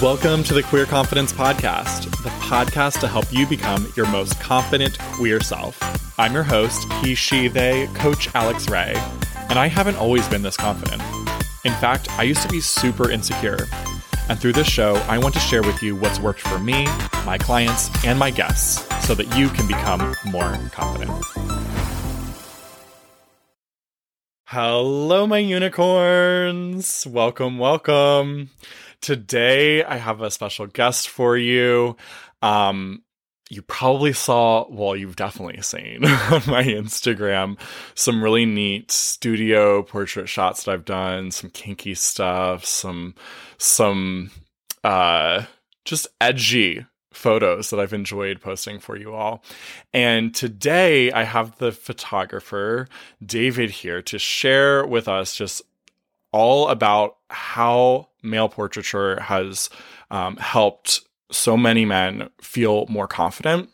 Welcome to the Queer Confidence Podcast, the podcast to help you become your most confident queer self. I'm your host, he, she, they, Coach Alex Ray, and I haven't always been this confident. In fact, I used to be super insecure. And through this show, I want to share with you what's worked for me, my clients, and my guests so that you can become more confident. Hello, my unicorns. Welcome, welcome. Today, I have a special guest for you. Um, you probably saw, well, you've definitely seen on my Instagram some really neat studio portrait shots that I've done, some kinky stuff, some, some, uh, just edgy photos that I've enjoyed posting for you all. And today I have the photographer David here to share with us just all about how male portraiture has um, helped so many men feel more confident.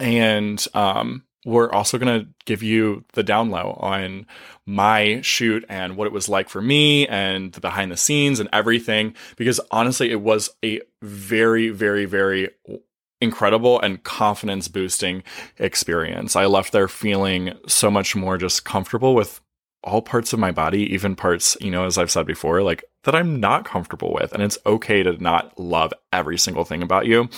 And um, we're also going to give you the down low on my shoot and what it was like for me and the behind the scenes and everything. Because honestly, it was a very, very, very incredible and confidence boosting experience. I left there feeling so much more just comfortable with all parts of my body, even parts, you know, as I've said before, like that I'm not comfortable with. And it's okay to not love every single thing about you.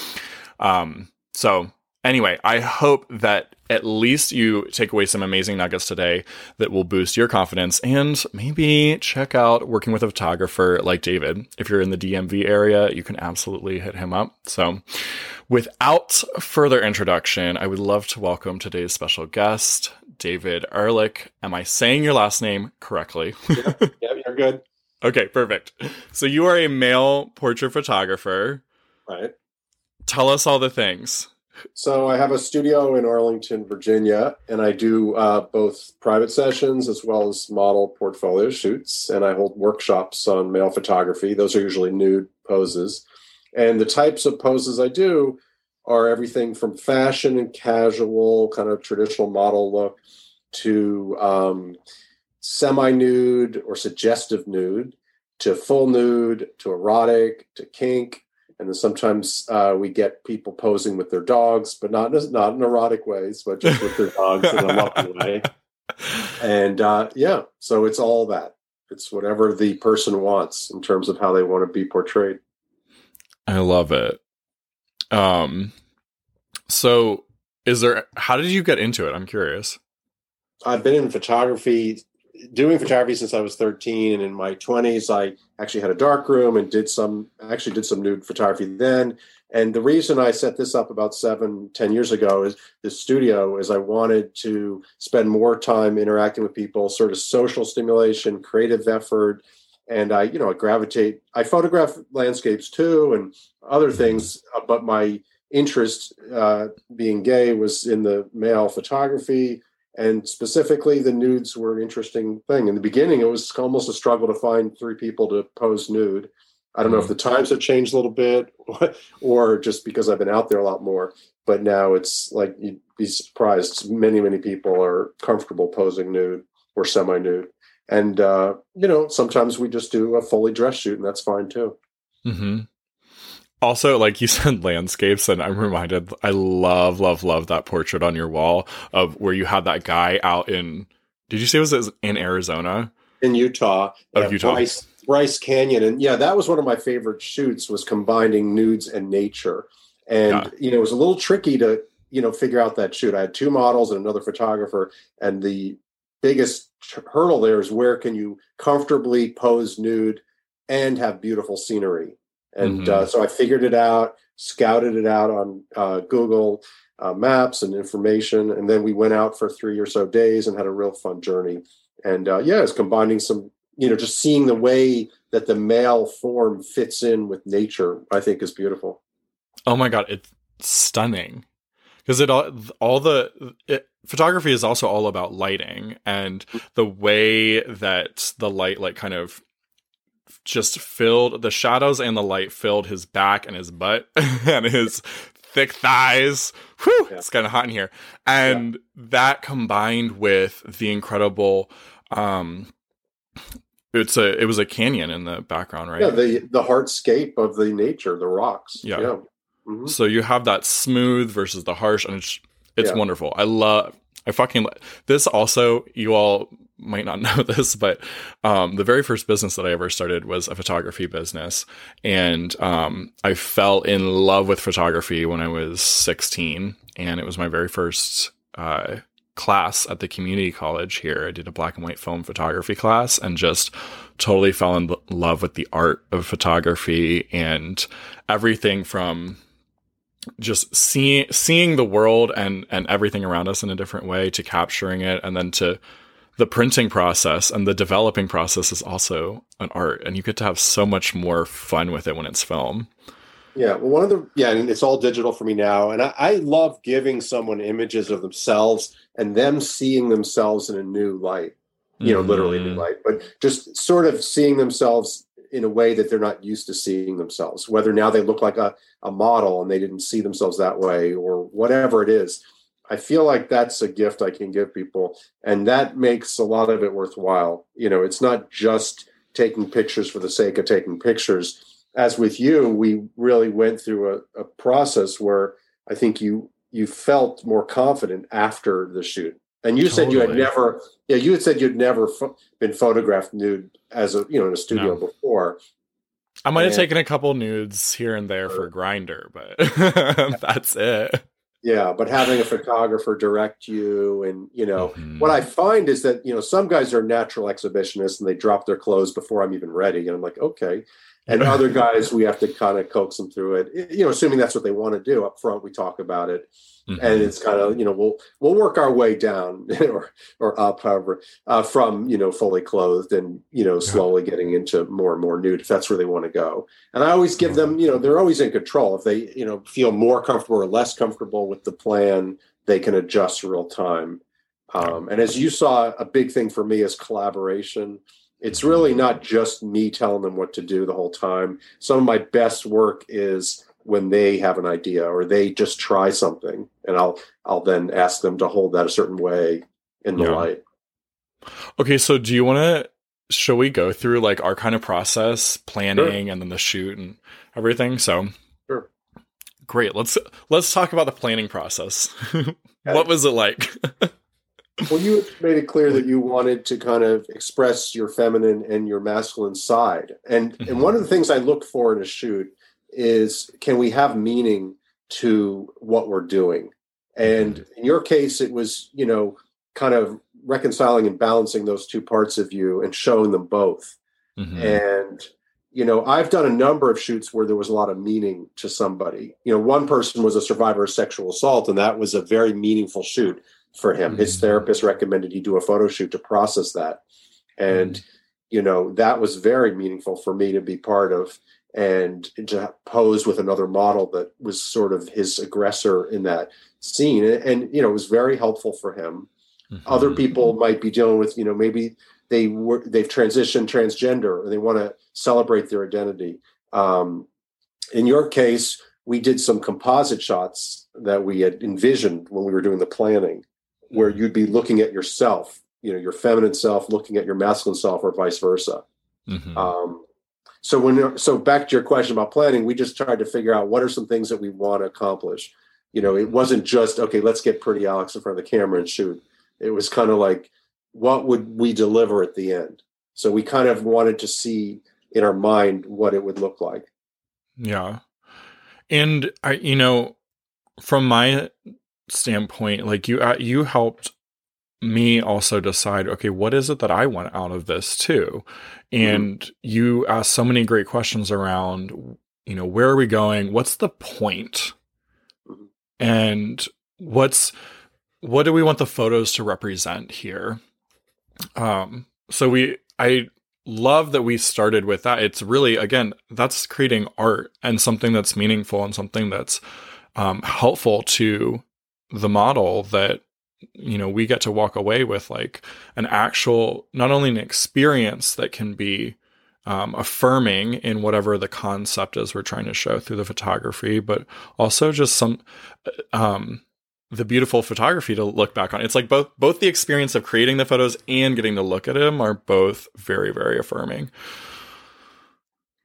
Um, so anyway, I hope that at least you take away some amazing nuggets today that will boost your confidence and maybe check out working with a photographer like David. If you're in the DMV area, you can absolutely hit him up. So, without further introduction, I would love to welcome today's special guest, David Ehrlich. Am I saying your last name correctly? yeah, yeah, you're good. Okay, perfect. So, you are a male portrait photographer. Right. Tell us all the things. So I have a studio in Arlington, Virginia, and I do uh, both private sessions as well as model portfolio shoots, and I hold workshops on male photography. Those are usually nude poses, and the types of poses I do are everything from fashion and casual, kind of traditional model look, to um, semi-nude or suggestive nude, to full nude, to erotic, to kink, and then sometimes uh, we get people posing with their dogs, but not not in erotic ways, but just with their dogs in a lovely way. And uh, yeah, so it's all that. It's whatever the person wants in terms of how they want to be portrayed. I love it. Um, so is there? How did you get into it? I'm curious. I've been in photography doing photography since I was 13, and in my 20s, I actually had a dark room and did some actually did some nude photography then. And the reason I set this up about seven, ten years ago is this studio is I wanted to spend more time interacting with people, sort of social stimulation, creative effort. And I, you know, I gravitate, I photograph landscapes too and other things, uh, but my interest uh, being gay was in the male photography. And specifically the nudes were an interesting thing. In the beginning it was almost a struggle to find three people to pose nude. I don't know if mm. the times have changed a little bit or just because i've been out there a lot more but now it's like you'd be surprised. Many many people are comfortable posing nude or semi nude and uh, you know sometimes we just do a fully dress shoot and that's fine too. Mm-hmm. Also like you said landscapes and i'm reminded i love love love that portrait on your wall of where you had that guy out in did you say it was in arizona? In utah. Oh, yeah, utah. Bryce, bryce canyon. And yeah that was one of my favorite shoots was combining nudes and nature. And yeah. you know it was a little tricky to you know figure out that shoot. I had two models and another photographer and the biggest hurdle there is where can you comfortably pose nude and have beautiful scenery and mm-hmm. uh, so I figured it out, scouted it out on uh, Google uh, Maps and information, and then we went out for three or so days and had a real fun journey. And uh, yeah, it's combining some, you know, just seeing the way that the male form fits in with nature. I think is beautiful. Oh my god, it's stunning because it all all the it, photography is also all about lighting and the way that the light like kind of just filled the shadows and the light filled his back and his butt and his thick thighs. Whew, yeah. It's kind of hot in here. And yeah. that combined with the incredible um it's a it was a canyon in the background, right? Yeah, the the hardscape of the nature, the rocks. Yeah. yeah. Mhm. So you have that smooth versus the harsh, and it's it's Yeah. wonderful. I love. I fucking this. Also, you all might not know this, but um, the very first business that I ever started was a photography business, and um, I fell in love with photography when I was sixteen, and it was my very first uh, class at the community college here. I did a black and white film photography class, and just totally fell in love with the art of photography and everything from just seeing seeing the world and and everything around us in a different way to capturing it and then to the printing process and the developing process is also an art and you get to have so much more fun with it when it's film Yeah, well, one of the yeah, and it's all digital for me now, and I, I love giving someone images of themselves and them seeing themselves in a new light. You know, literally new Mm. light, but just sort of seeing themselves in a way that they're not used to seeing themselves. Whether now they look like a, a model and they didn't see themselves that way, or whatever it is. I feel like that's a gift I can give people, and that makes a lot of it worthwhile. You know, it's not just taking pictures for the sake of taking pictures as with you, we really went through a, a process where I think you you felt more confident after the shoot. And you said you had never, yeah, you had said you'd never pho- been photographed nude as a you know in a studio No. before. i might have taken a couple nudes here and there for Grindr but that's it Yeah, but having a photographer direct you, and you know, Mhm. what I find is that you know some guys are natural exhibitionists and they drop their clothes before I'm even ready, and I'm like, okay. And other guys, we have to kind of coax them through it, you know, assuming that's what they want to do up front. We talk about it, Mhm. and it's kind of you know we'll we'll work our way down or or up however uh, from you know fully clothed and you know slowly getting into more and more nude if that's where they want to go. And i always give them you know they're always in control. If they you know feel more comfortable or less comfortable with the plan they can adjust real time. Um, and as you saw a big thing for me is collaboration. It's really not just me telling them what to do the whole time. Some of my best work is when they have an idea or they just try something and i'll i'll then ask them to hold that a certain way in the Yeah. light Okay, so do you want to? Shall we go through like our kind of process, planning, and then the shoot and everything? So, Sure. great. Let's let's talk about the planning process. what was it like? well you made it clear that you wanted to kind of express your feminine and your masculine side and Mhm. and one of the things i look for in a shoot is can we have meaning to what we're doing? And in your case it was you know kind of reconciling and balancing those two parts of you and showing them both. Mhm. and you know i've done a number of shoots where there was a lot of meaning to somebody. You know one person was a survivor of sexual assault and that was a very meaningful shoot for him. His Mhm. therapist recommended he do a photo shoot to process that. And you know that was very meaningful for me to be part of and to pose with another model that was sort of his aggressor in that scene. And, and you know it was very helpful for him. Other Mhm. people might be dealing with you know maybe they were they've transitioned transgender or they want to celebrate their identity. Um, in your case we did some composite shots that we had envisioned when we were doing the planning where you'd be looking at yourself you know your feminine self looking at your masculine self or vice versa. Mhm. um, so when so back to your question about planning, we just tried to figure out what are some things that we want to accomplish. You know, it wasn't just okay, let's get pretty Alex in front of the camera and shoot. It was kind of like what would we deliver at the end? So we kind of wanted to see in our mind what it would look like. Yeah. And I you know from my standpoint like you uh, you helped me also decide okay what is it that I want out of this too. And you ask so many great questions around you know where are we going? What's the point? Mhm. And what's what do we want the photos to represent here? Um so we I love that we started with that. It's really again that's creating art and something that's meaningful and something that's um, helpful to the model that you know we get to walk away with like an actual not only an experience that can be um, affirming in whatever the concept is we're trying to show through the photography, but also just some um, the beautiful photography to look back on. It's like both both the experience of creating the photos and getting to look at them are both very very affirming.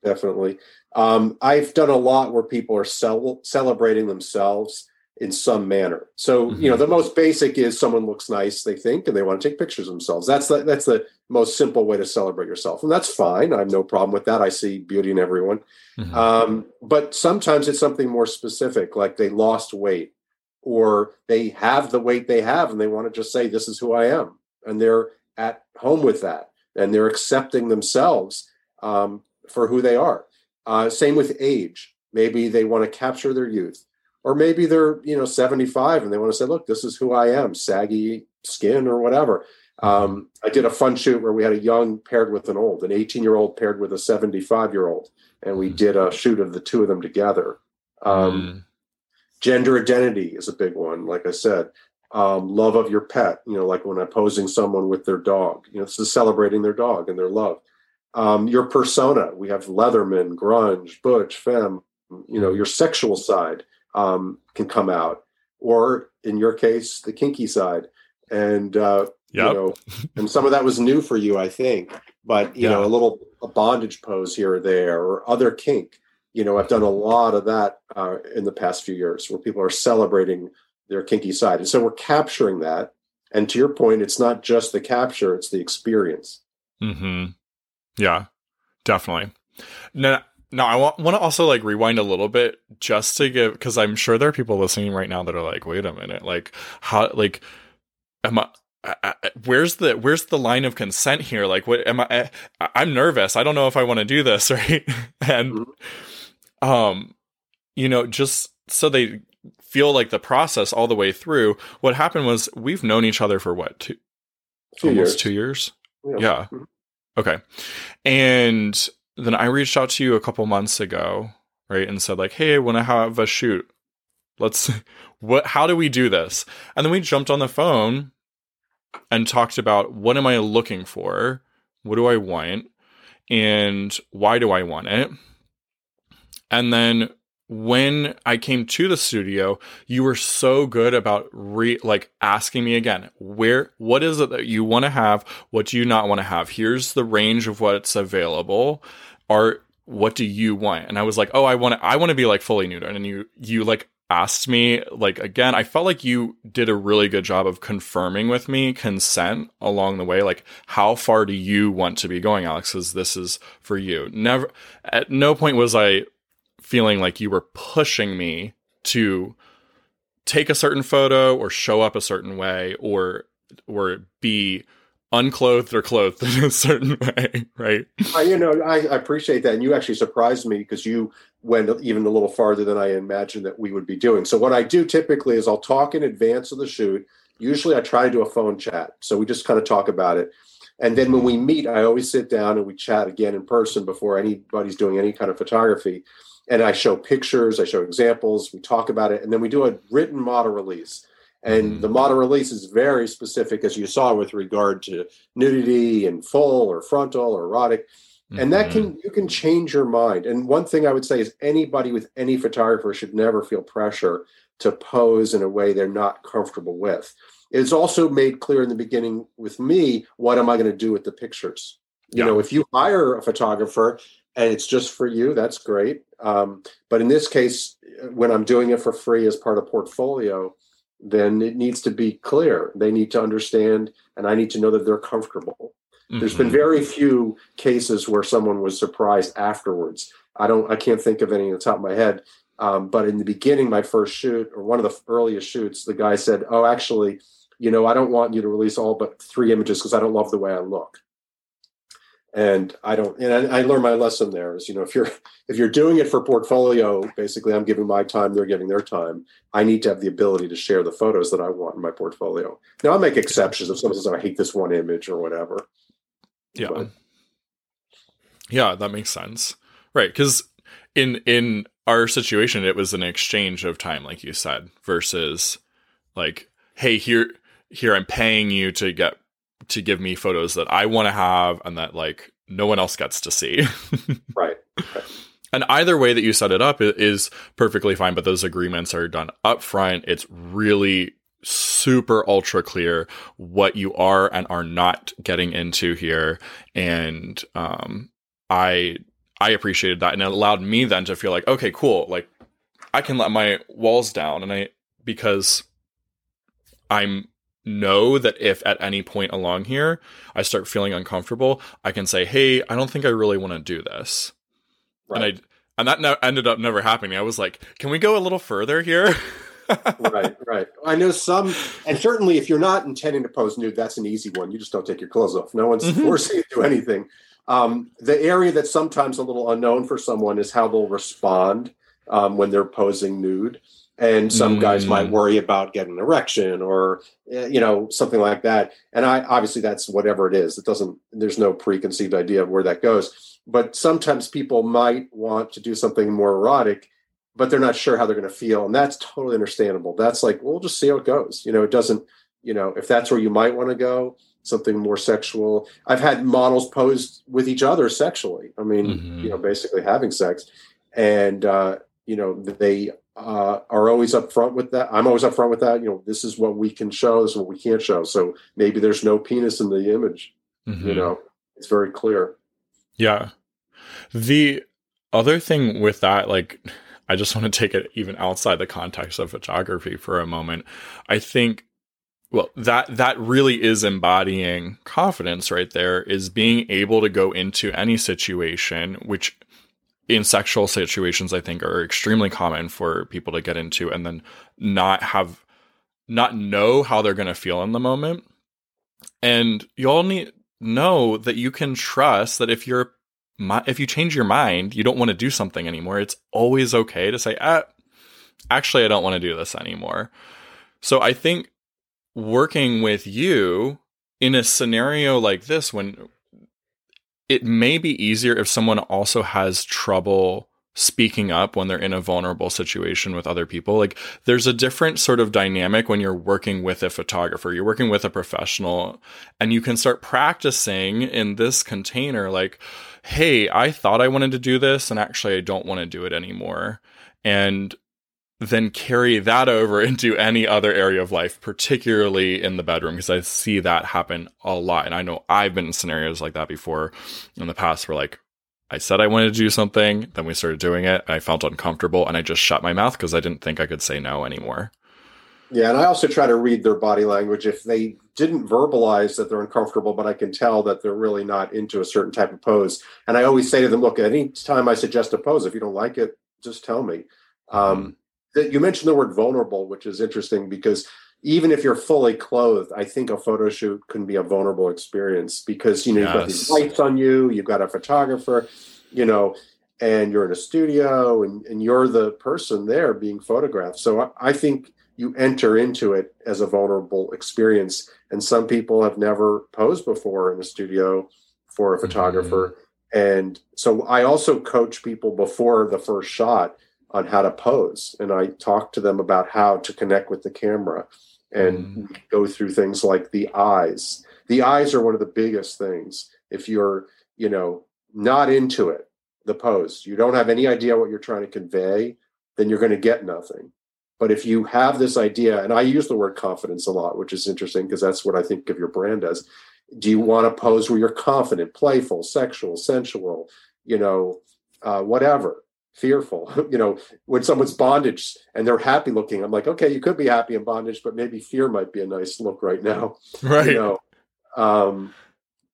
Definitely. Um, I've done a lot where people are cel- celebrating themselves in some manner. So, mm-hmm. you know, mm-hmm. the most basic is someone looks nice, they think, and they want to take pictures of themselves. That's the that's the most simple way to celebrate yourself, and that's fine. I have no problem with that. I see beauty in everyone. Mm-hmm. Um, but sometimes it's something more specific, like they lost weight, or they have the weight they have, and they want to just say, "This is who I am," and they're at home with that, and they're accepting themselves um, for who they are. Uh, same with age. Maybe they want to capture their youth or maybe they're you know 75 and they want to say look this is who i am saggy skin or whatever. Um, i did a fun shoot where we had a young paired with an old an 18 year old paired with a 75 year old and we did a shoot of the two of them together. Um, mm. gender identity is a big one like i said. Um, love of your pet you know like when i'm posing someone with their dog you know this is celebrating their dog and their love. Um, your persona we have leatherman grunge butch femme you know your sexual side um, can come out, or in your case, the kinky side. And uh, yep. you know, and some of that was new for you, I think. But you yeah. know, a little a bondage pose here or there, or other kink. You know, I've done a lot of that uh, in the past few years, where people are celebrating their kinky side, and so we're capturing that. And to your point, it's not just the capture; it's the experience. Hmm. Yeah. Definitely. Now, now I want, want to also like rewind a little bit just to give because I'm sure there are people listening right now that are like, wait a minute, like how like am I, I, I where's the where's the line of consent here? Like what am I? I I'm nervous. I don't know if I want to do this, right? and mm-hmm. um, you know, just so they feel like the process all the way through. What happened was we've known each other for what two, two almost years. two years. Yeah. yeah. Mm-hmm. Okay. And then I reached out to you a couple months ago, right, and said like, "Hey, I want to have a shoot. Let's what? How do we do this?" And then we jumped on the phone and talked about what am I looking for, what do I want, and why do I want it. And then when I came to the studio, you were so good about re like asking me again, where what is it that you want to have? What do you not want to have? Here's the range of what's available. Are what do you want? And I was like, oh, I want to I want to be like fully nude. And you you like asked me like again, I felt like you did a really good job of confirming with me consent along the way. Like, how far do you want to be going, Alex? Because this is for you. Never at no point was I feeling like you were pushing me to take a certain photo or show up a certain way or or be unclothed or clothed in a certain way, right? Uh, you know, I, I, appreciate that, and you actually surprised me because you went even a little farther than I imagined that we would be doing. So what I do typically is I'll talk in advance of the shoot. Usually, I try to do a phone chat, so we just kind of talk about it. And then when we meet, I always sit down and we chat again in person before anybody's doing any kind of photography and I show pictures, I show examples, we talk about it, and then we do a written model release. And mm-hmm. the model release is very specific, as you saw, with regard to nudity and full or frontal or erotic. Mm-hmm. And that can mm-hmm. you can change your mind. And one thing I would say is anybody with any photographer should never feel pressure to pose in a way they're not comfortable with. It's also made clear in the beginning with me, what am I going to do with the pictures? You yeah. know, if you hire a photographer and it's just for you, that's great. Um, but in this case, when I'm doing it for free as part of portfolio, then it needs to be clear. They need to understand, and I need to know that they're comfortable. Mm-hmm. There's been mm-hmm. very few cases where someone was surprised afterwards. I don't, I can't think of any on the top of my head. Um, but in the beginning, my first shoot or one of the earliest shoots, the guy said, "Oh, actually, you know, I don't want you to release all but three images because I don't love the way I look." And i don't and I, I learned my lesson there is you know if you're if you're doing it for portfolio basically i'm giving my time they're giving their time. I need to have the ability to share the photos that i want in my portfolio. Now i'll make exceptions if someone says oh, i hate this one image or whatever. Yeah. But, yeah that makes sense. Right because in in our situation it was an exchange of time like you said versus like hey here here i'm paying you to get to give me photos that I want to have and that like no one else gets to see. right. right. And either way that you set it up is perfectly fine, but those agreements are done up front. It's really super ultra clear what you are and are not getting into here and um i i appreciated that and it allowed me then to feel like okay cool like i can let my walls down and i because i'm know that if at any point along here I start feeling uncomfortable, I can say, "Hey, I don't think I really want to do this," right. and I and that ne- ended up never happening. I was like, "Can we go a little further here?" right, right. I know some, and certainly if you're not intending to pose nude, that's an easy one. You just don't take your clothes off. No one's mm-hmm. forcing you to do anything. Um, the area that's sometimes a little unknown for someone is how they'll respond um, when they're posing nude and some mm. guys might mm. worry about getting an erection or eh, you know something like that. And i obviously that's whatever it is. It doesn't there's no preconceived idea of where that goes. But sometimes people might want to do something more erotic but they're not sure how they're going to feel and that's totally understandable. That's like we'll just see how it goes. You know it doesn't you know if that's where you might want to go something more sexual. I've had models posed with each other sexually. I mean mm-hmm. you know basically having sex. And uh you know they uh, are always upfront with that. I'm always upfront with that. You know, this is what we can show, this is what we can't show. So maybe there's no penis in the image. Mm-hmm. You know, it's very clear. Yeah. The other thing with that, like, I just want to take it even outside the context of photography for a moment. I think well that that really is embodying confidence right there is being able to go into any situation which in sexual situations i think are extremely common for people to get into and then not have not know how they're going to feel in the moment. And you all need know that you can trust that if you're if you change your mind you don't want to do something anymore. It's always okay to say ah, actually i don't want to do this anymore. So i think working with you in a scenario like this when it may be easier if someone also has trouble speaking up when they're in a vulnerable situation with other people. Like there's a different sort of dynamic when you're working with a photographer, you're working with a professional, and you can start practicing in this container like, hey, I thought I wanted to do this, and actually I don't want to do it anymore. And then carry that over into any other area of life, particularly in the bedroom, because I see that happen a lot. And I know I've been in scenarios like that before in the past where like I said I wanted to do something, then we started doing it, and I felt uncomfortable and I just shut my mouth because I didn't think I could say no anymore. Yeah, and I also try to read their body language. If they didn't verbalize that they're uncomfortable, but I can tell that they're really not into a certain type of pose. And I always say to them, look, any time I suggest a pose, if you don't like it, just tell me. Um, mm-hmm you mentioned the word vulnerable, which is interesting because even if you're fully clothed, I think a photo shoot can be a vulnerable experience because you know yes. you've got these lights on you, you've got a photographer, you know, and you're in a studio and, and you're the person there being photographed. So I, I think you enter into it as a vulnerable experience. And some people have never posed before in a studio for a photographer. Mm-hmm. And so I also coach people before the first shot on how to pose. And i talk to them about how to connect with the camera and mm. go through things like the eyes. The eyes are one of the biggest things. If you're you know not into it the pose you don't have any idea what you're trying to convey then you're going to get nothing. But if you have this idea and i use the word confidence a lot which is interesting because that's what i think of your brand as. Do you want to pose where you're confident playful sexual sensual you know uh, whatever fearful. you know, when someone's bondage and they're happy looking, I'm like, okay, you could be happy in bondage, but maybe fear might be a nice look right now. Right. You know? Um,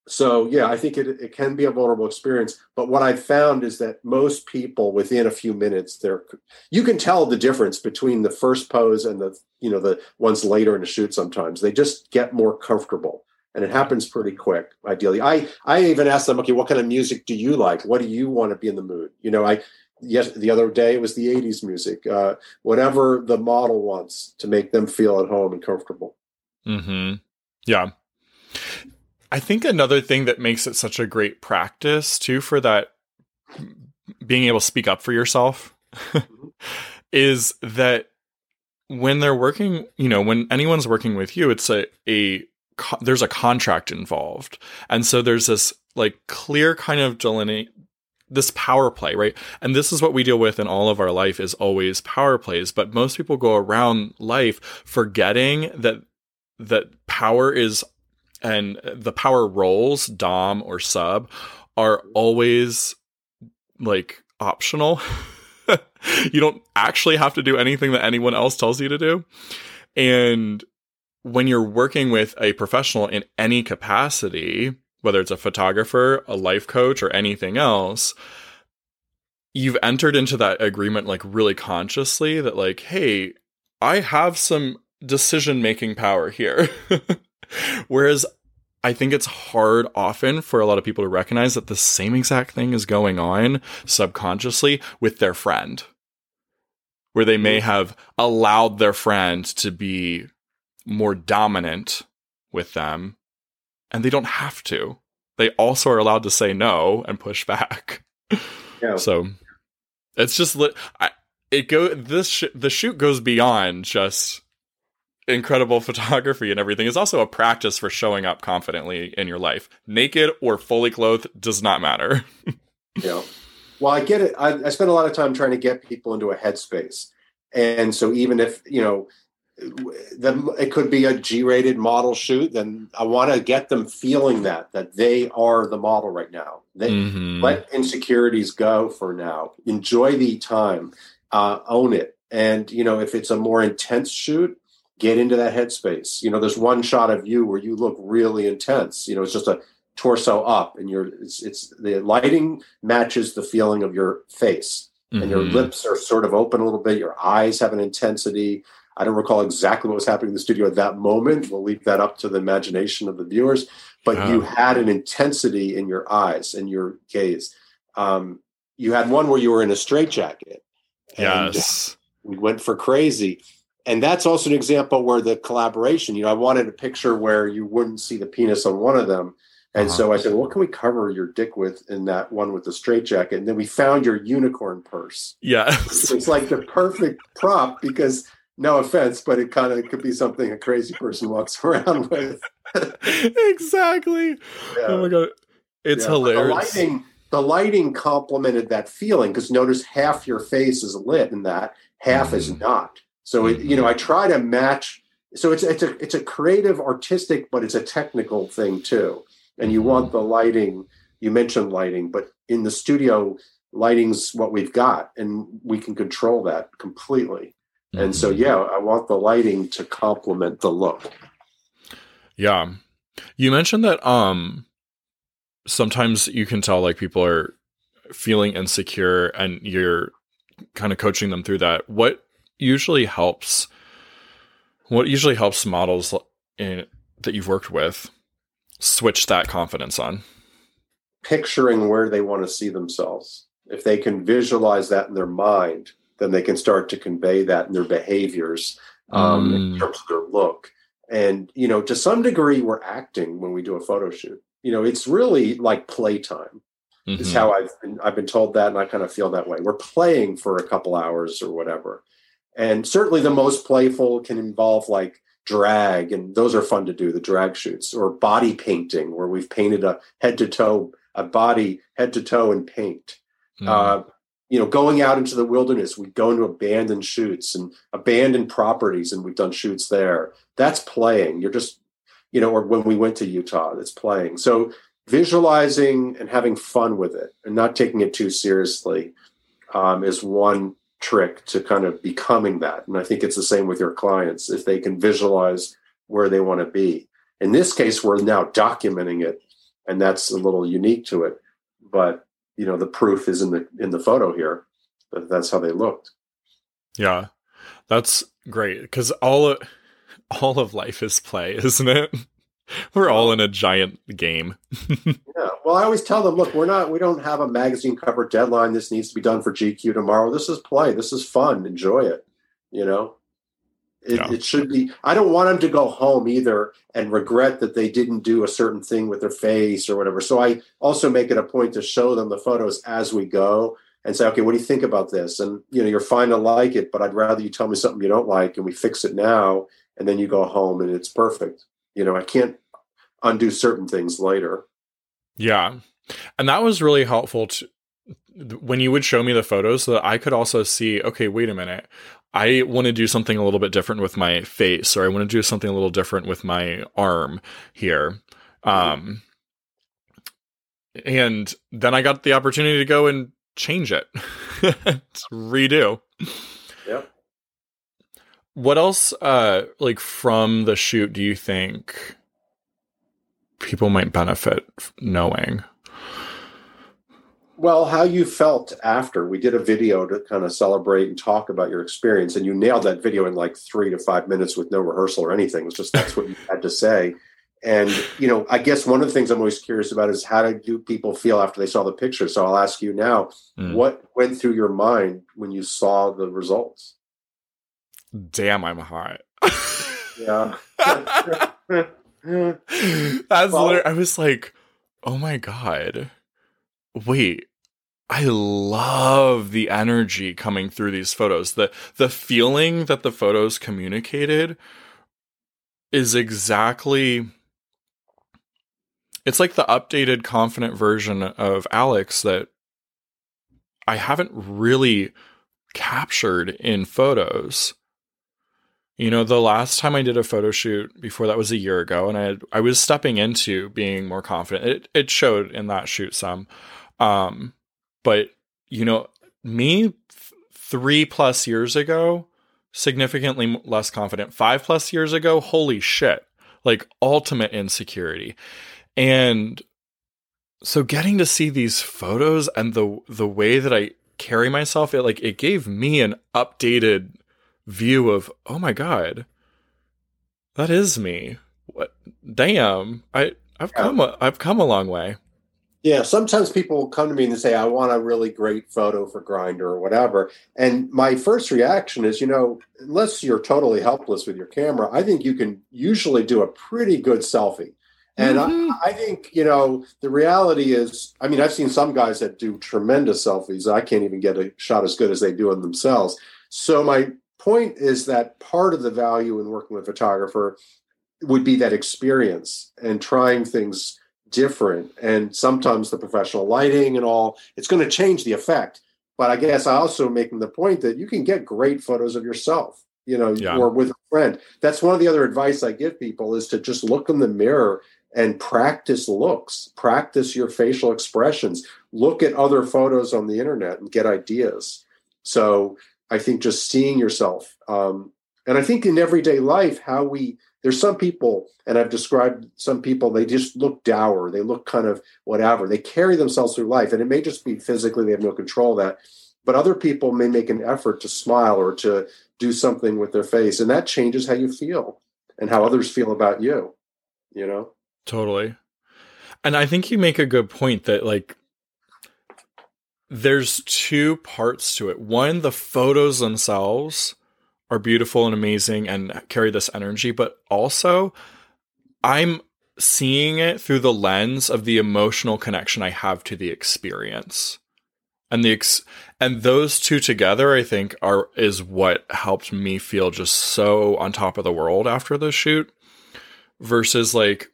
so yeah, I think it, it can be a vulnerable experience. But what I've found is that most people within a few minutes, they're you can tell the difference between the first pose and the you know the ones later in the shoot. Sometimes they just get more comfortable and it happens pretty quick ideally i i even ask them okay what kind of music do you like what do you want to be in the mood you know i yes the other day it was the 80s music uh, whatever the model wants to make them feel at home and comfortable. Hmm yeah. I think another thing that makes it such a great practice too for that being able to speak up for yourself mm-hmm. is that when they're working you know when anyone's working with you it's a a there's a contract involved. And so there's this like clear kind of delineate this power play, right? And this is what we deal with in all of our life is always power plays. But most people go around life forgetting that that power is and the power roles, dom or sub, are always like optional. you don't actually have to do anything that anyone else tells you to do. And when you're working with a professional in any capacity, whether it's a photographer, a life coach, or anything else, you've entered into that agreement like really consciously that, like, hey, I have some decision making power here. Whereas I think it's hard often for a lot of people to recognize that the same exact thing is going on subconsciously with their friend, where they may mm-hmm. have allowed their friend to be more dominant with them and they don't have to. They also are allowed to say no and push back. Yeah. So it's just I, it go this sh- the shoot goes beyond just incredible photography and everything It's also a practice for showing up confidently in your life. Naked or fully clothed does not matter. yeah. Well, I get it. I, I spend a lot of time trying to get people into a headspace. And so even if, you know, the, it could be a G-rated model shoot. Then I want to get them feeling that that they are the model right now. They mm-hmm. let insecurities go for now. Enjoy the time, uh, own it, and you know if it's a more intense shoot, get into that headspace. You know, there's one shot of you where you look really intense. You know, it's just a torso up, and you're it's, it's the lighting matches the feeling of your face. Mm-hmm. And your mm-hmm. lips are sort of open a little bit. Your eyes have an intensity I don't recall exactly what was happening in the studio at that moment. We'll leave that up to the imagination of the viewers. But you had an intensity in your eyes and your gaze. Um, you had one where you were in a straitjacket. Yes. We went for crazy. And that's also an example where the collaboration, you know, I wanted a picture where you wouldn't see the penis on one of them. And uh-huh. so I said, what can we cover your dick with in that one with the straitjacket? And then we found your unicorn purse. Yes. It's like the perfect prop because no offense, but it kind of could be something a crazy person walks around with. exactly. Yeah. Oh my god, it's yeah. hilarious. The lighting, the lighting complemented that feeling because notice half your face is lit and that half mm. is mm-hmm. not. So it, you know, I mm-hmm. try to match. So it's it's a it's a creative, artistic, but it's a technical thing too. And you mm. want mm-hmm. the lighting. You mentioned lighting, but in the studio, lighting's what we've got, and we can control that completely. And so, yeah, I want the lighting to complement the look. Yeah. You mentioned that um sometimes you can tell like people are feeling insecure and you're kind of coaching them through that. What usually helps what usually helps models in, that you've worked with switch that confidence on? Picturing where they want to see themselves. If they can visualize that in their mind, then they can start to convey that in their behaviors um, mm. in terms of their look. And you know, to some degree, we're acting when we do a photo shoot. You know, it's really like playtime. Mm-hmm. Is how I've been, I've been told that, and I kind of feel that way. We're playing for a couple hours or whatever, and certainly the most playful can involve like drag, and those are fun to do. The drag shoots or body painting, where we've painted a head to toe, a body head to toe in paint. Mm. Uh, you know, going out into the wilderness, we go into abandoned shoots and abandoned properties, and we've done shoots there. That's playing. You're just, you know, or when we went to Utah, that's playing. So visualizing and having fun with it and not taking it too seriously um, is one trick to kind of becoming that. And I think it's the same with your clients if they can visualize where they want to be. In this case, we're now documenting it, and that's a little unique to it. But you know the proof is in the in the photo here that that's how they looked. Yeah. That's great because all of, all of life is play isn't it? We're all in a giant game. Yeah well i always tell them look we're not we don't have a magazine cover deadline. This needs to be done for gq tomorrow. This is play. This is fun. Enjoy it you know it, yeah. it, should be. I don't want them to go home either and regret that they didn't do a certain thing with their face or whatever. So I also make it a point to show them the photos as we go and say, okay, what do you think about this? And you know, you're fine to like it, but I'd rather you tell me something you don't like and we fix it now, and then you go home and it's perfect. You know, I can't undo certain things later. Yeah, and that was really helpful to when you would show me the photos so that I could also see, okay, wait a minute. I want to do something a little bit different with my face, or I want to do something a little different with my arm here. Um, and then I got the opportunity to go and change it, redo. Yep. What else, uh, like from the shoot, do you think people might benefit knowing? Well, how you felt after we did a video to kind of celebrate and talk about your experience, and you nailed that video in like three to five minutes with no rehearsal or anything. It was just that's what you had to say. And you know, I guess one of the things I'm always curious about is how do people feel after they saw the picture? So I'll ask you now, mm. what went through your mind when you saw the results? Damn, I'm hot. yeah. That's well, literally, I was like, oh my god wait, I love the energy coming through these photos. The the feeling that the photos communicated is exactly it's like the updated confident version of Alex that I haven't really captured in photos. You know, the last time I did a photo shoot before that was a year ago, and I had, I was stepping into being more confident. It it showed in that shoot some, um, but you know, me th- three plus years ago, significantly less confident. Five plus years ago, holy shit, like ultimate insecurity. And so getting to see these photos and the the way that I carry myself, it like it gave me an updated view of, oh my god, that is me. What damn. I I've yeah. come a, I've come a long way. Yeah, sometimes people come to me and say, I want a really great photo for Grindr or whatever. And my first reaction is, you know, unless you're totally helpless with your camera, I think you can usually do a pretty good selfie. And mm-hmm. I, I, think, you know, the reality is, I mean, I've seen some guys that do tremendous selfies. I can't even get a shot as good as they do in themselves. So my point is that part of the value in working with a photographer would be that experience and trying things different. And sometimes the professional lighting and all it's going to change the effect. But i guess i also making the point that you can get great photos of yourself you know yeah. or with a friend. That's one of the other advice i give people is to just look in the mirror and practice looks. Practice your facial expressions. Look at other photos on the internet and get ideas. So i think just seeing yourself um, and i think in everyday life how we there's some people, and I've described some people, they just look dour. They look kind of whatever. They carry themselves through life, and it may just be physically, they have no control of that. But other people may make an effort to smile or to do something with their face, and that changes how you feel and how others feel about you, you know? Totally. And I think you make a good point that, like, there's two parts to it. One, the photos themselves are beautiful and amazing and carry this energy, but also I'm seeing it through the lens of the emotional connection I have to the experience. And the ex- and those two together I think are is what helped me feel just so on top of the world after the shoot versus like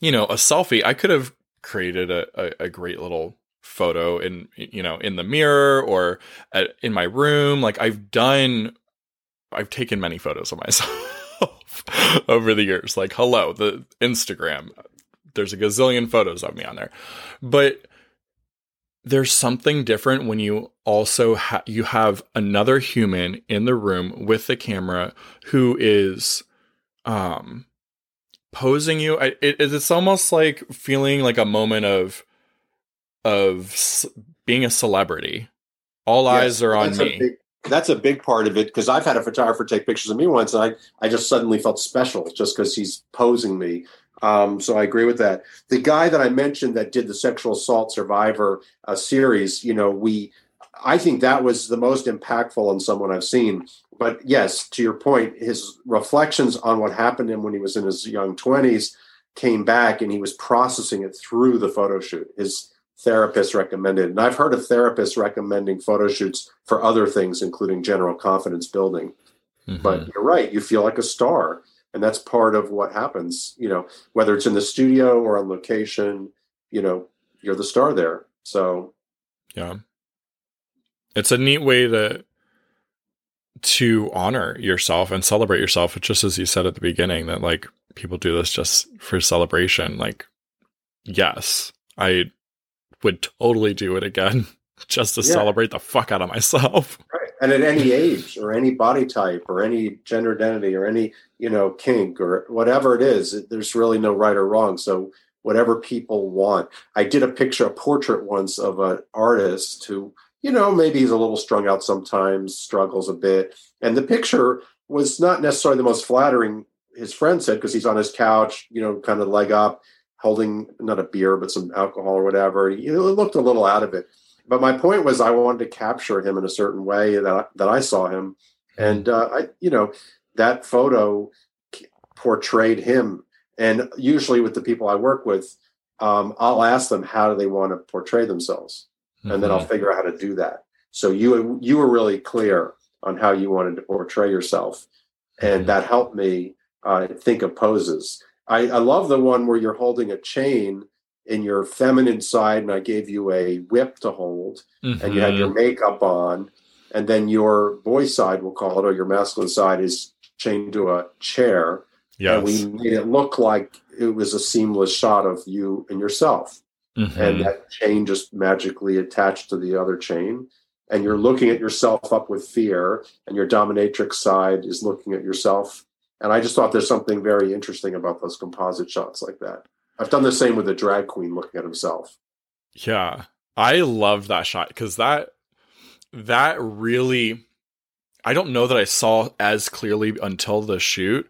you know, a selfie I could have created a, a, a great little photo in you know in the mirror or at, in my room like i've done I've taken many photos of myself over the years. Like, hello, the Instagram. There's a gazillion photos of me on there. But there's something different when you also ha- you have another human in the room with the camera who is um posing you it, it's almost like feeling like a moment of of being a celebrity all yes, eyes are on me big, that's a big part of it because I've had a photographer take pictures of me once, and I I just suddenly felt special just because he's posing me. Um, so I agree with that. The guy that I mentioned that did the sexual assault survivor uh, series, you know, we I think that was the most impactful on someone I've seen. But yes, to your point, his reflections on what happened to him when he was in his young twenties came back, and he was processing it through the photo shoot. His therapists recommended. And I've heard of therapists recommending photo shoots for other things, including general confidence building. Mm-hmm. But you're right, you feel like a star. And that's part of what happens, you know, whether it's in the studio or on location, you know, you're the star there. So Yeah. It's a neat way to to honor yourself and celebrate yourself, just as you said at the beginning, that like people do this just for celebration. Like, yes, I would totally do it again just to yeah. celebrate the fuck out of myself. Right. And at any age or any body type or any gender identity or any, you know, kink or whatever it is, there's really no right or wrong. So whatever people want. I did a picture, a portrait once of an artist who you know, maybe he's a little strung out sometimes, struggles a bit. And the picture was not necessarily the most flattering, his friend said, because he's on his couch, you know, kind of leg up, holding not a beer, but some alcohol or whatever. He, looked a little out of it. But my point was, I wanted to capture him in a certain way that I, that I saw him, and uh, I, you know, that photo portrayed him. And usually, with the people I work with, um, I'll ask them how do they want to portray themselves mm-hmm. and then I'll mm-hmm. figure out how to do that. So you you were really clear on how you wanted to portray yourself, and mm-hmm. that helped me uh, think of poses. I, I love the one where you're holding a chain in your feminine side, and I gave you a whip to hold, mm-hmm. and you had your mm-hmm. makeup on, and then your boy side, we'll call it, or your masculine side, is chained to a chair. Yes. And we made it look like it was a seamless shot of you and yourself mm-hmm. and that chain just magically attached to the other chain and you're looking at yourself up with fear and your dominatrix side is looking at yourself and i just thought there's something very interesting about those composite shots like that. I've done the same with a drag queen looking at himself. Yeah. I love that shot because that that really i don't know that i saw as clearly until the shoot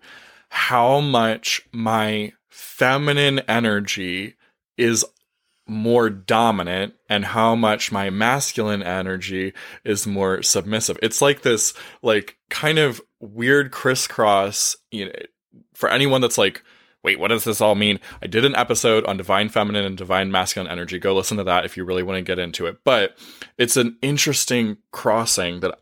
how much my feminine energy is more dominant and how much my masculine energy is more submissive. It's like this like kind of weird crisscross, you know, for anyone that's like wait, what does this all mean? I did an episode on divine feminine and divine masculine energy. Go listen to that if you really want to get into it. But it's an interesting crossing that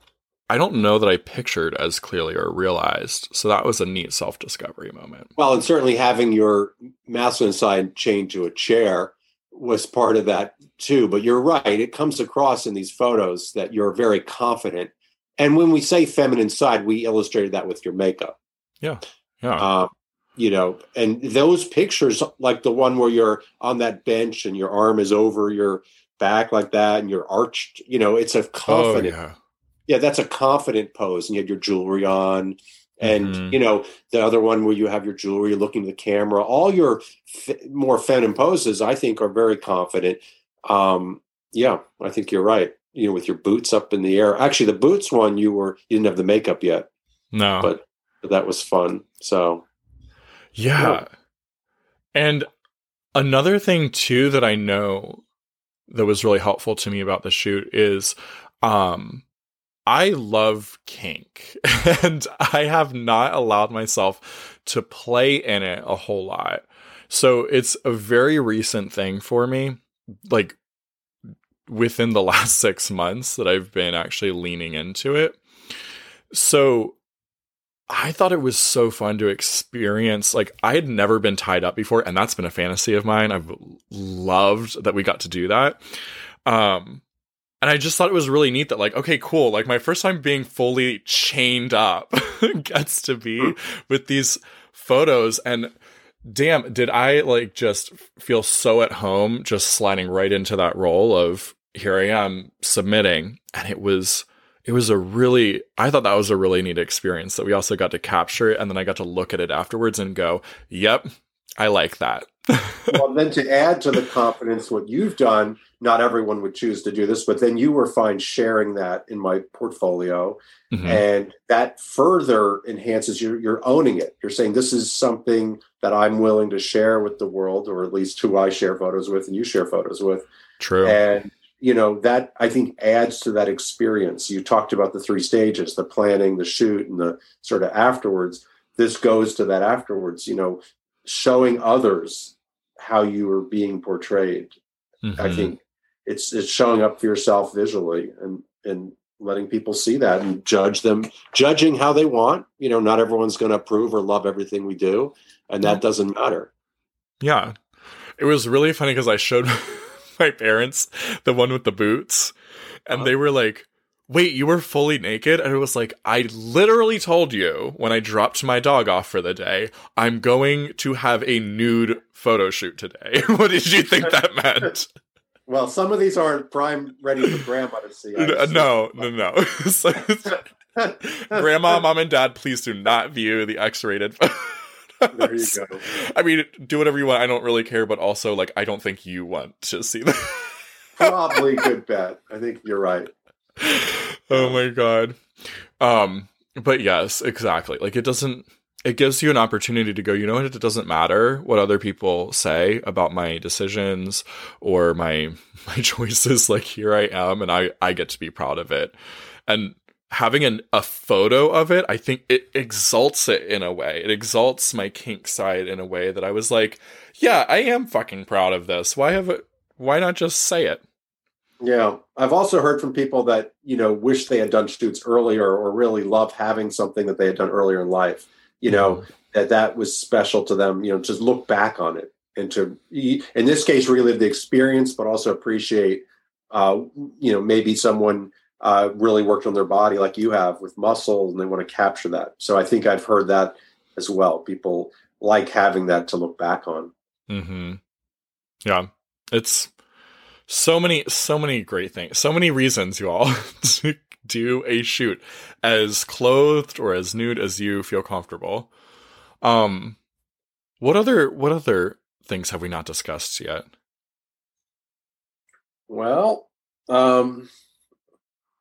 I don't know that I pictured as clearly or realized. So that was a neat self discovery moment. Well, and certainly having your masculine side chained to a chair was part of that too. But you're right; it comes across in these photos that you're very confident. And when we say feminine side, we illustrated that with your makeup. Yeah, yeah. Uh, you know, and those pictures, like the one where you're on that bench and your arm is over your back like that, and you're arched. You know, it's a confident. Oh, yeah. yeah, that's a confident pose, and you have your jewelry on and mm-hmm. you know the other one where you have your jewelry looking at the camera all your f- more feminine poses i think are very confident. Um yeah i think you're right you know with your boots up in the air. Actually the boots one you were you didn't have the makeup yet. No. But, but that was fun so. Yeah. yeah. And another thing too that i know that was really helpful to me about the shoot is um I love kink and I have not allowed myself to play in it a whole lot. So it's a very recent thing for me, like within the last six months that I've been actually leaning into it. So I thought it was so fun to experience. Like, I had never been tied up before, and that's been a fantasy of mine. I've loved that we got to do that. Um, and I just thought it was really neat that like okay cool. Like my first time being fully chained up gets to be with these photos. And damn did I like just feel so at home just sliding right into that role of here I am submitting. And it was it was a really I thought that was a really neat experience that we also got to capture it. And then I got to look at it afterwards and go yep I like that. Well, then to add to the confidence, what you've done, not everyone would choose to do this, but then you were fine sharing that in my portfolio. Mm-hmm. And that further enhances your, you're owning it. You're saying this is something that I'm willing to share with the world, or at least who I share photos with and you share photos with. True. And you know that i think adds to that experience you talked about the three stages the planning the shoot and the sort of afterwards this goes to that afterwards you know showing others how you are being portrayed. Mm-hmm. I think it's it's showing up for yourself visually and and letting people see that and judge them, judging how they want. You know, not everyone's going to approve or love everything we do, and that doesn't matter. Yeah, it was really funny because I showed my parents the one with the boots, and Uh-huh. they were like, "Wait, you were fully naked?" And it was like, "I literally told you when I dropped my dog off for the day, I'm going to have a nude photo shoot today." what did you think that meant? Well, some of these aren't prime ready for grandma to see. I N- assume. no, no, no. So- Grandma, mom, and dad, please do not view the X-rated. there you go. I mean, do whatever you want. I don't really care, but also, like, I don't think you want to see that. Probably good bet. I think you're right. oh my god. Um, but yes, exactly. Like, it doesn't. It gives you an opportunity to go. You know what? It doesn't matter what other people say about my decisions or my my choices. Like, here I am, and I I get to be proud of it. And having an, a photo of it, I think it exalts it in a way. It exalts my kink side in a way that I was like, yeah, I am fucking proud of this. Why have it? Why not just say it? Yeah, I've also heard from people that you know wish they had done shoots earlier, or really love having something that they had done earlier in life. You know that that was special to them. You know, just look back on it and to, in this case, relive the experience, but also appreciate. Uh, you know, maybe someone uh, really worked on their body like you have with muscle, and they want to capture that. So I think I've heard that as well. People like having that to look back on. Mm-hmm. Yeah, it's so many, so many great things, so many reasons, you all, to do a shoot as clothed or as nude as you feel comfortable. Um, what other, what other things have we not discussed yet? Well, um,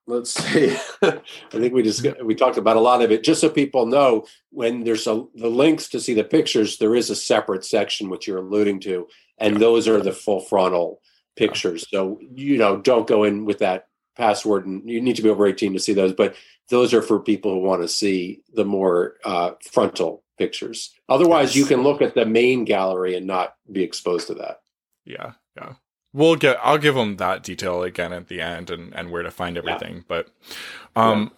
let's see. I think we just we talked about a lot of it. Just so people know, when there's a the links to see the pictures, there is a separate section which you're alluding to, and those are the full frontal pictures. So you know, don't go in with that password, and you need to be over 18 to see those. But those are for people who want to see the more uh, frontal pictures. Otherwise, Yes. you can look at the main gallery and not be exposed to that. Yeah, yeah. We'll get. I'll give them that detail again at the end and and where to find Yeah. everything. But, um,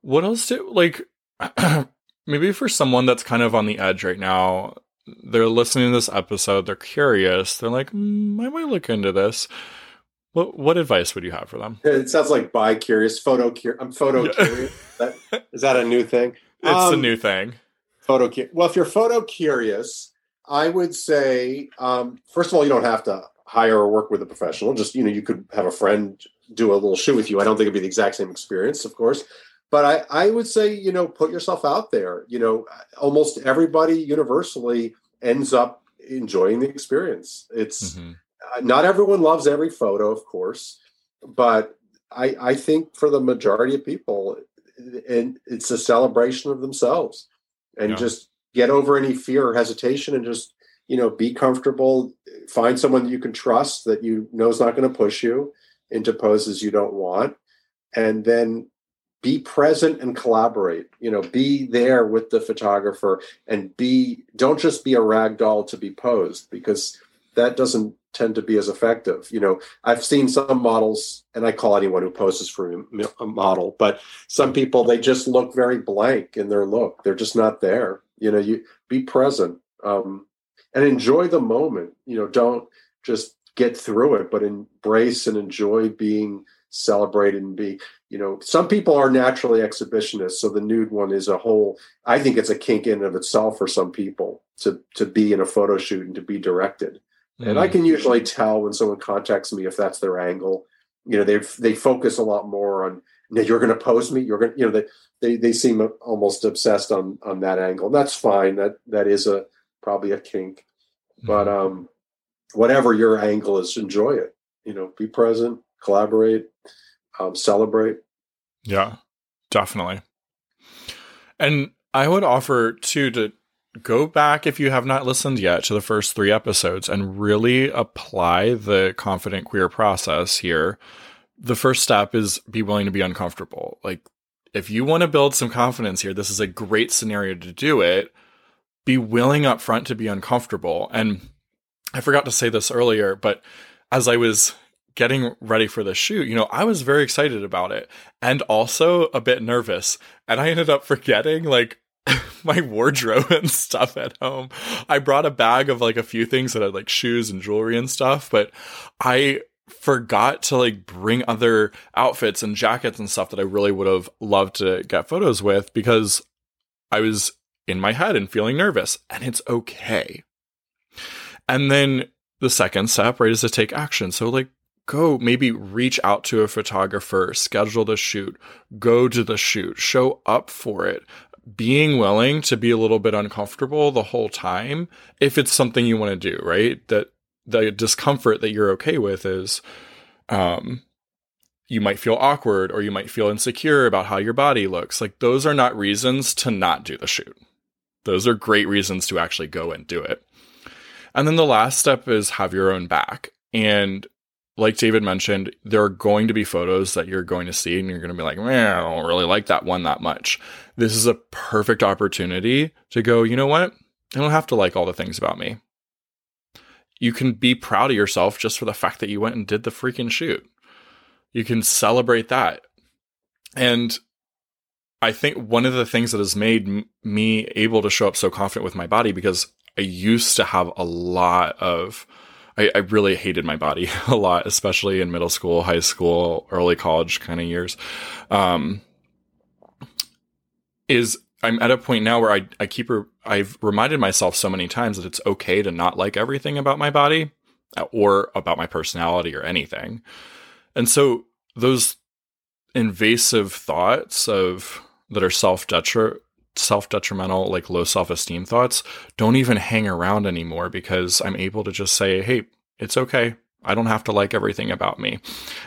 what else do like? maybe for someone that's kind of on the edge right now, they're listening to this episode. They're curious. They're like, mm, I might look into this. What what advice would you have for them? It sounds like bi curious, photo curious. I'm photo curious. That, is that a new thing? It's a Um, new thing. Photo cu- Well, if you're photo curious, I would say um, first of all, you don't have to hire or work with a professional. Just you know, you could have a friend do a little shoot with you. I don't think it'd be the exact same experience, of course, but I I would say you know put yourself out there. You know, almost everybody universally ends up enjoying the experience. It's Mhm. Not everyone loves every photo, of course, but I, I think for the majority of people, and it's a celebration of themselves, and Yeah. just get over any fear or hesitation, and just you know be comfortable. Find someone that you can trust that you know is not going to push you into poses you don't want, and then be present and collaborate. You know, be there with the photographer and be don't just be a rag doll to be posed because that doesn't tend to be as effective. You know, I've seen some models, and I call anyone who poses for a model, but some people they just look very blank in their look. They're just not there. You know, you be present um, and enjoy the moment. You know, don't just get through it, but embrace and enjoy being celebrated and be. You know, some people are naturally exhibitionists, so the nude one is a whole. I think it's a kink in of itself for some people to to be in a photo shoot and to be directed. And I Mm. can usually tell when someone contacts me if that's their angle. You know, they they focus a lot more on "No, you're going to pose me. You're going, to you know, they they they seem almost obsessed on on that angle. And that's fine. That that is a probably a kink. But Mm-hmm. um, whatever your angle is, enjoy it. You know, be present, collaborate, um, celebrate. Yeah, definitely. And I would offer too to go back if you have not listened yet to the first three episodes and really apply the confident queer process here. The first step is be willing to be uncomfortable. Like, if you want to build some confidence here, this is a great scenario to do it. Be willing up front to be uncomfortable. And I forgot to say this earlier, but as I was getting ready for the shoot, you know, I was very excited about it and also a bit nervous. And I ended up forgetting like my wardrobe and stuff at home. I brought a bag of like a few things that had like shoes and jewelry and stuff, but I forgot to like bring other outfits and jackets and stuff that I really would have loved to get photos with because I was in my head and feeling nervous, and it's okay. And then the second step, right, is to take action. So, like, go maybe reach out to a photographer, schedule the shoot, go to the shoot, show up for it. Being willing to be a little bit uncomfortable the whole time, if it's something you want to do, right? That the discomfort that you're okay with is, um, you might feel awkward or you might feel insecure about how your body looks. Like, those are not reasons to not do the shoot. Those are great reasons to actually go and do it. And then the last step is have your own back. And like David mentioned, there are going to be photos that you're going to see and you're going to be like, man, I don't really like that one that much. This is a perfect opportunity to go, you know what? I don't have to like all the things about me. You can be proud of yourself just for the fact that you went and did the freaking shoot. You can celebrate that. And I think one of the things that has made me able to show up so confident with my body because I used to have a lot of I, I, really hated my body a lot, especially in middle school, high school, early college kind of years. Um, is I'm at a point now where I, I keep, re- I've reminded myself so many times that it's okay to not like everything about my body uh, or about my personality or anything. And so those invasive thoughts of that are self self detrimental, like low self esteem thoughts don't even hang around anymore because I'm able to just say, hey, it's okay. I don't have to like everything about me.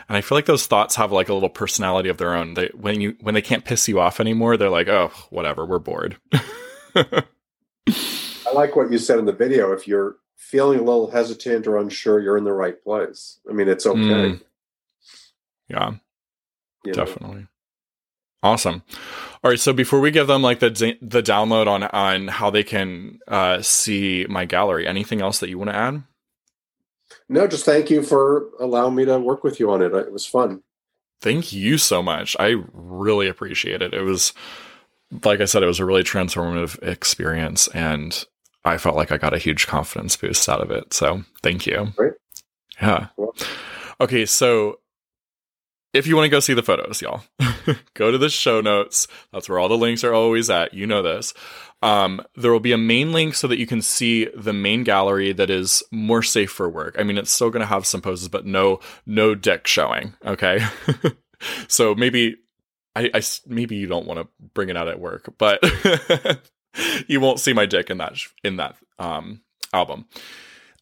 And I feel like those thoughts have like a little personality of their own. They when you when they can't piss you off anymore, they're like, "Oh, whatever, we're bored." I like what you said in the video. If you're feeling a little hesitant or unsure, you're in the right place. I mean, it's okay. Mm. Yeah. You definitely. Know? Awesome. All right. So before we give them like the the download on on how they can uh, see my gallery, anything else that you want to add? No, just thank you for allowing me to work with you on it. It was fun. Thank you so much. I really appreciate it. It was, like I said, it was a really transformative experience, and I felt like I got a huge confidence boost out of it. So thank you. Great. Yeah. Cool. Okay. So if you want to go see the photos, y'all, go to the show notes. That's where all the links are always at. You know this. Um, there will be a main link so that you can see the main gallery that is more safe for work. I mean, it's still going to have some poses, but no, no dick showing. Okay. so maybe, I, I, maybe you don't want to bring it out at work, but you won't see my dick in that, in that, um, album.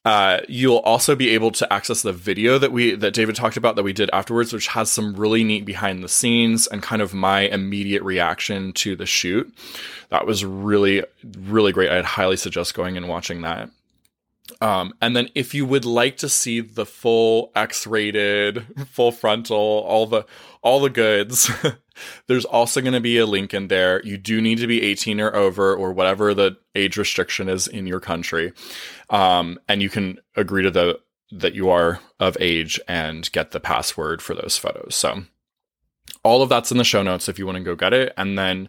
Uh, you'll also be able to access the video that we that David talked about that we did afterwards, which has some really neat behind the scenes and kind of my immediate reaction to the shoot. That was really really great. I'd highly suggest going and watching that. Um, and then if you would like to see the full X-rated, full frontal, all the all the goods, there's also going to be a link in there. You do need to be 18 or over, or whatever the age restriction is in your country, um, and you can agree to the that you are of age and get the password for those photos. So all of that's in the show notes if you want to go get it. And then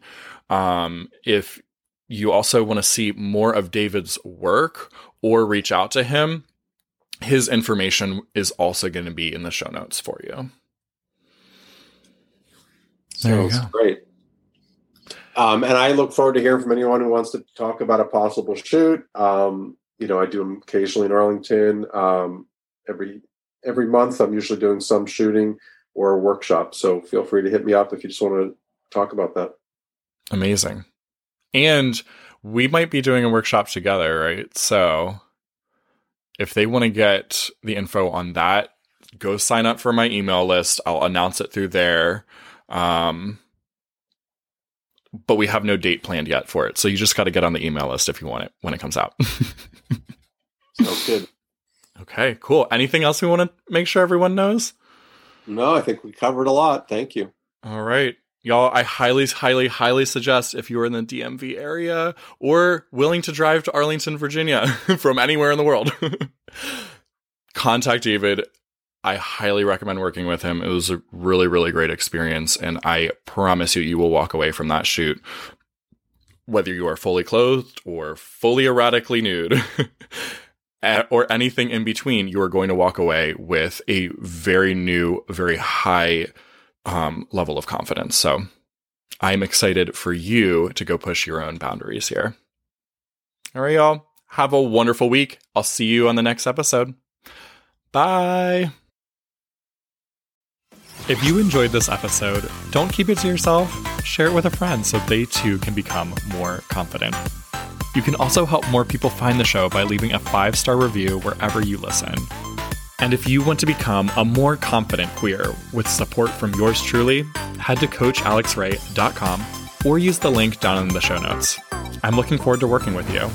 um, if you also want to see more of David's work or reach out to him, his information is also going to be in the show notes for you. There Sounds great. Um, and I look forward to hearing from anyone who wants to talk about a possible shoot. Um, you know, I do them occasionally in Arlington. Um, every every month, I'm usually doing some shooting or a workshop. So feel free to hit me up if you just want to talk about that. Amazing. And we might be doing a workshop together, right? So if they want to get the info on that, go sign up for my email list. I'll announce it through there. Um, but we have no date planned yet for it. So you just got to get on the email list if you want it when it comes out. Sounds good. Okay, cool. Anything else we want to make sure everyone knows? No, I think we covered a lot. Thank you. All right. Y'all, I highly, highly, highly suggest if you're in the DMV area or willing to drive to Arlington, Virginia from anywhere in the world, contact David. I highly recommend working with him. It was a really, really great experience. And I promise you, you will walk away from that shoot, whether you are fully clothed or fully erotically nude, or anything in between, you are going to walk away with a very new, very high um, level of confidence. So I'm excited for you to go push your own boundaries here. All right, y'all. Have a wonderful week. I'll see you on the next episode. Bye. If you enjoyed this episode, don't keep it to yourself. Share it with a friend so they too can become more confident. You can also help more people find the show by leaving a five star review wherever you listen. And if you want to become a more confident queer with support from yours truly, head to CoachAlexRay.com or use the link down in the show notes. I'm looking forward to working with you.